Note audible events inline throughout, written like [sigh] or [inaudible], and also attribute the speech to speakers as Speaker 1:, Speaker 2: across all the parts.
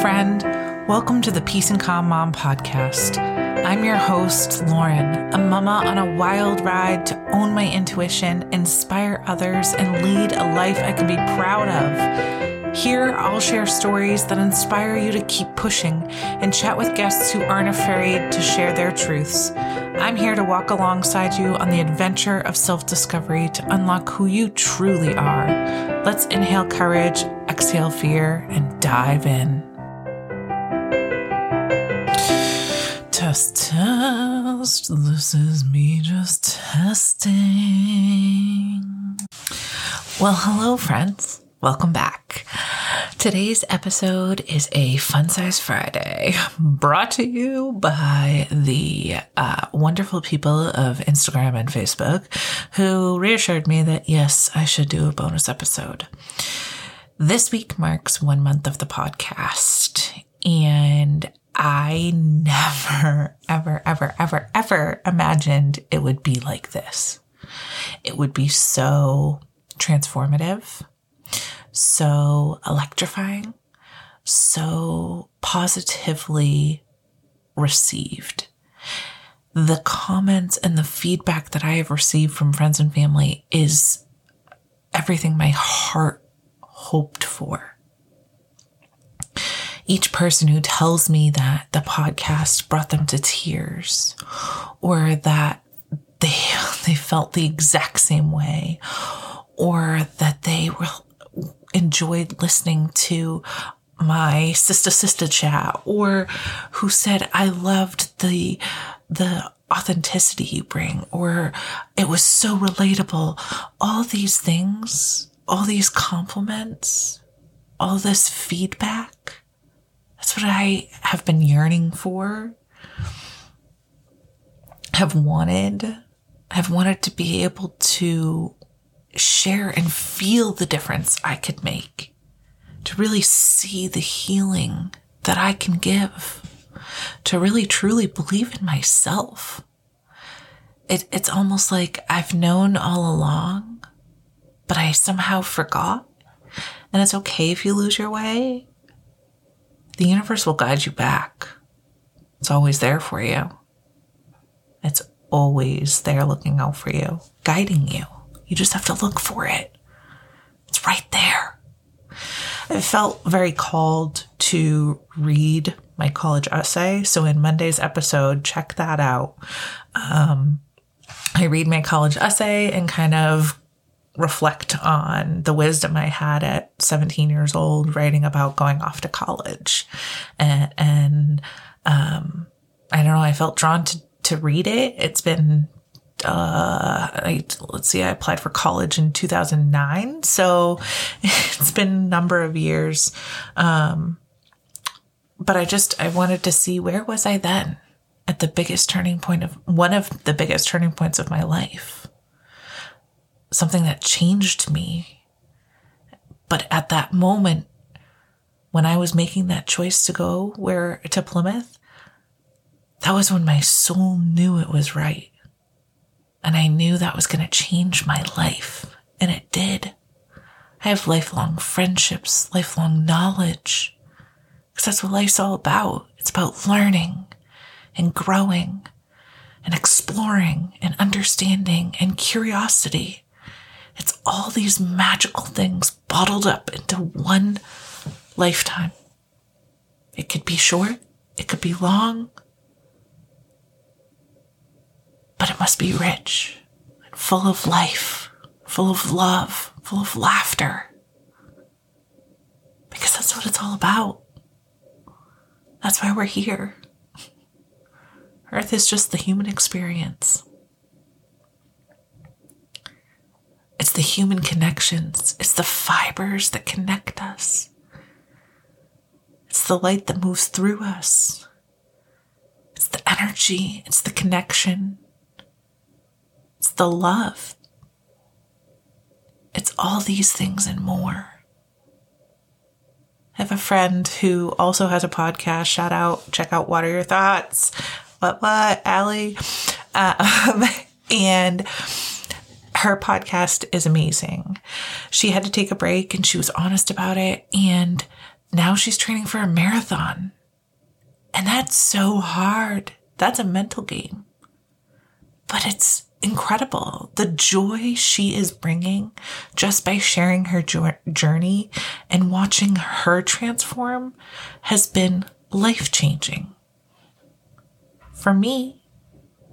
Speaker 1: friend. Welcome to the Peace and Calm Mom podcast. I'm your host, Lauren, a mama on a wild ride to own my intuition, inspire others, and lead a life I can be proud of. Here, I'll share stories that inspire you to keep pushing and chat with guests who aren't afraid to share their truths. I'm here to walk alongside you on the adventure of self discovery to unlock who you truly are. Let's inhale courage, exhale fear, and dive in. Test, test. This is me just testing. Well, hello, friends. Welcome back. Today's episode is a Fun Size Friday brought to you by the uh, wonderful people of Instagram and Facebook who reassured me that yes, I should do a bonus episode. This week marks one month of the podcast, and I never, ever, ever, ever, ever imagined it would be like this. It would be so transformative, so electrifying, so positively received. The comments and the feedback that I have received from friends and family is everything my heart hoped for each person who tells me that the podcast brought them to tears or that they, [laughs] they felt the exact same way or that they were, enjoyed listening to my sister sister chat or who said I loved the the authenticity you bring or it was so relatable. All these things all these compliments all this feedback that's what I have been yearning for, have wanted, have wanted to be able to share and feel the difference I could make, to really see the healing that I can give, to really truly believe in myself. It, it's almost like I've known all along, but I somehow forgot. And it's okay if you lose your way the universe will guide you back. It's always there for you. It's always there looking out for you, guiding you. You just have to look for it. It's right there. I felt very called to read my college essay. So in Monday's episode, check that out. Um, I read my college essay and kind of reflect on the wisdom I had at 17 years old, writing about going off to college. And, and um, I don't know, I felt drawn to, to read it. It's been, uh, I, let's see, I applied for college in 2009. So [laughs] it's been a number of years. Um, but I just, I wanted to see where was I then at the biggest turning point of one of the biggest turning points of my life something that changed me. But at that moment, when I was making that choice to go where to Plymouth, that was when my soul knew it was right. And I knew that was going to change my life. And it did. I have lifelong friendships, lifelong knowledge. Because that's what life's all about. It's about learning and growing and exploring and understanding and curiosity. It's all these magical things bottled up into one lifetime. It could be short, it could be long, but it must be rich, and full of life, full of love, full of laughter. Because that's what it's all about. That's why we're here. Earth is just the human experience. It's the human connections. It's the fibers that connect us. It's the light that moves through us. It's the energy. It's the connection. It's the love. It's all these things and more. I have a friend who also has a podcast. Shout out, check out What Are Your Thoughts? What, what, Allie? Um, [laughs] and her podcast is amazing. She had to take a break and she was honest about it. And now she's training for a marathon. And that's so hard. That's a mental game. But it's incredible. The joy she is bringing just by sharing her journey and watching her transform has been life changing for me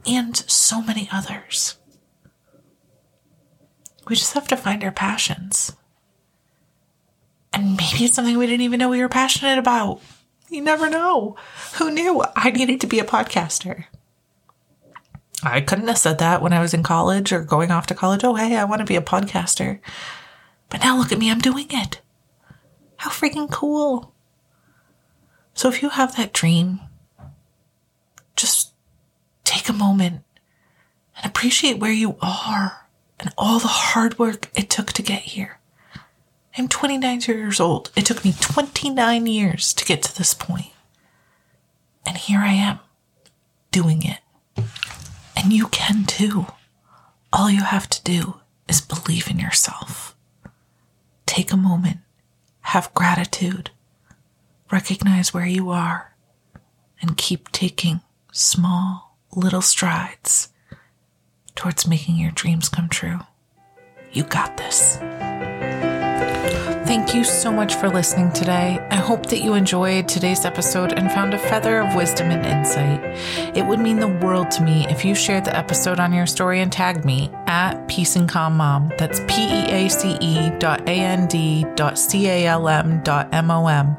Speaker 1: and so many others. We just have to find our passions. And maybe it's something we didn't even know we were passionate about. You never know. Who knew I needed to be a podcaster? I couldn't have said that when I was in college or going off to college. Oh, hey, I want to be a podcaster. But now look at me, I'm doing it. How freaking cool. So if you have that dream, just take a moment and appreciate where you are and all the hard work it took to get here. I'm 29 years old. It took me 29 years to get to this point. And here I am doing it. And you can too. All you have to do is believe in yourself. Take a moment, have gratitude, recognize where you are, and keep taking small little strides towards making your dreams come true. You got this. Thank you so much for listening today. I hope that you enjoyed today's episode and found a feather of wisdom and insight. It would mean the world to me if you shared the episode on your story and tagged me at Peace and Calm Mom. That's P E A C E dot A N D dot C A L M dot M O M.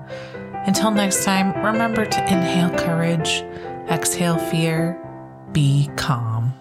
Speaker 1: Until next time, remember to inhale courage, exhale fear, be calm.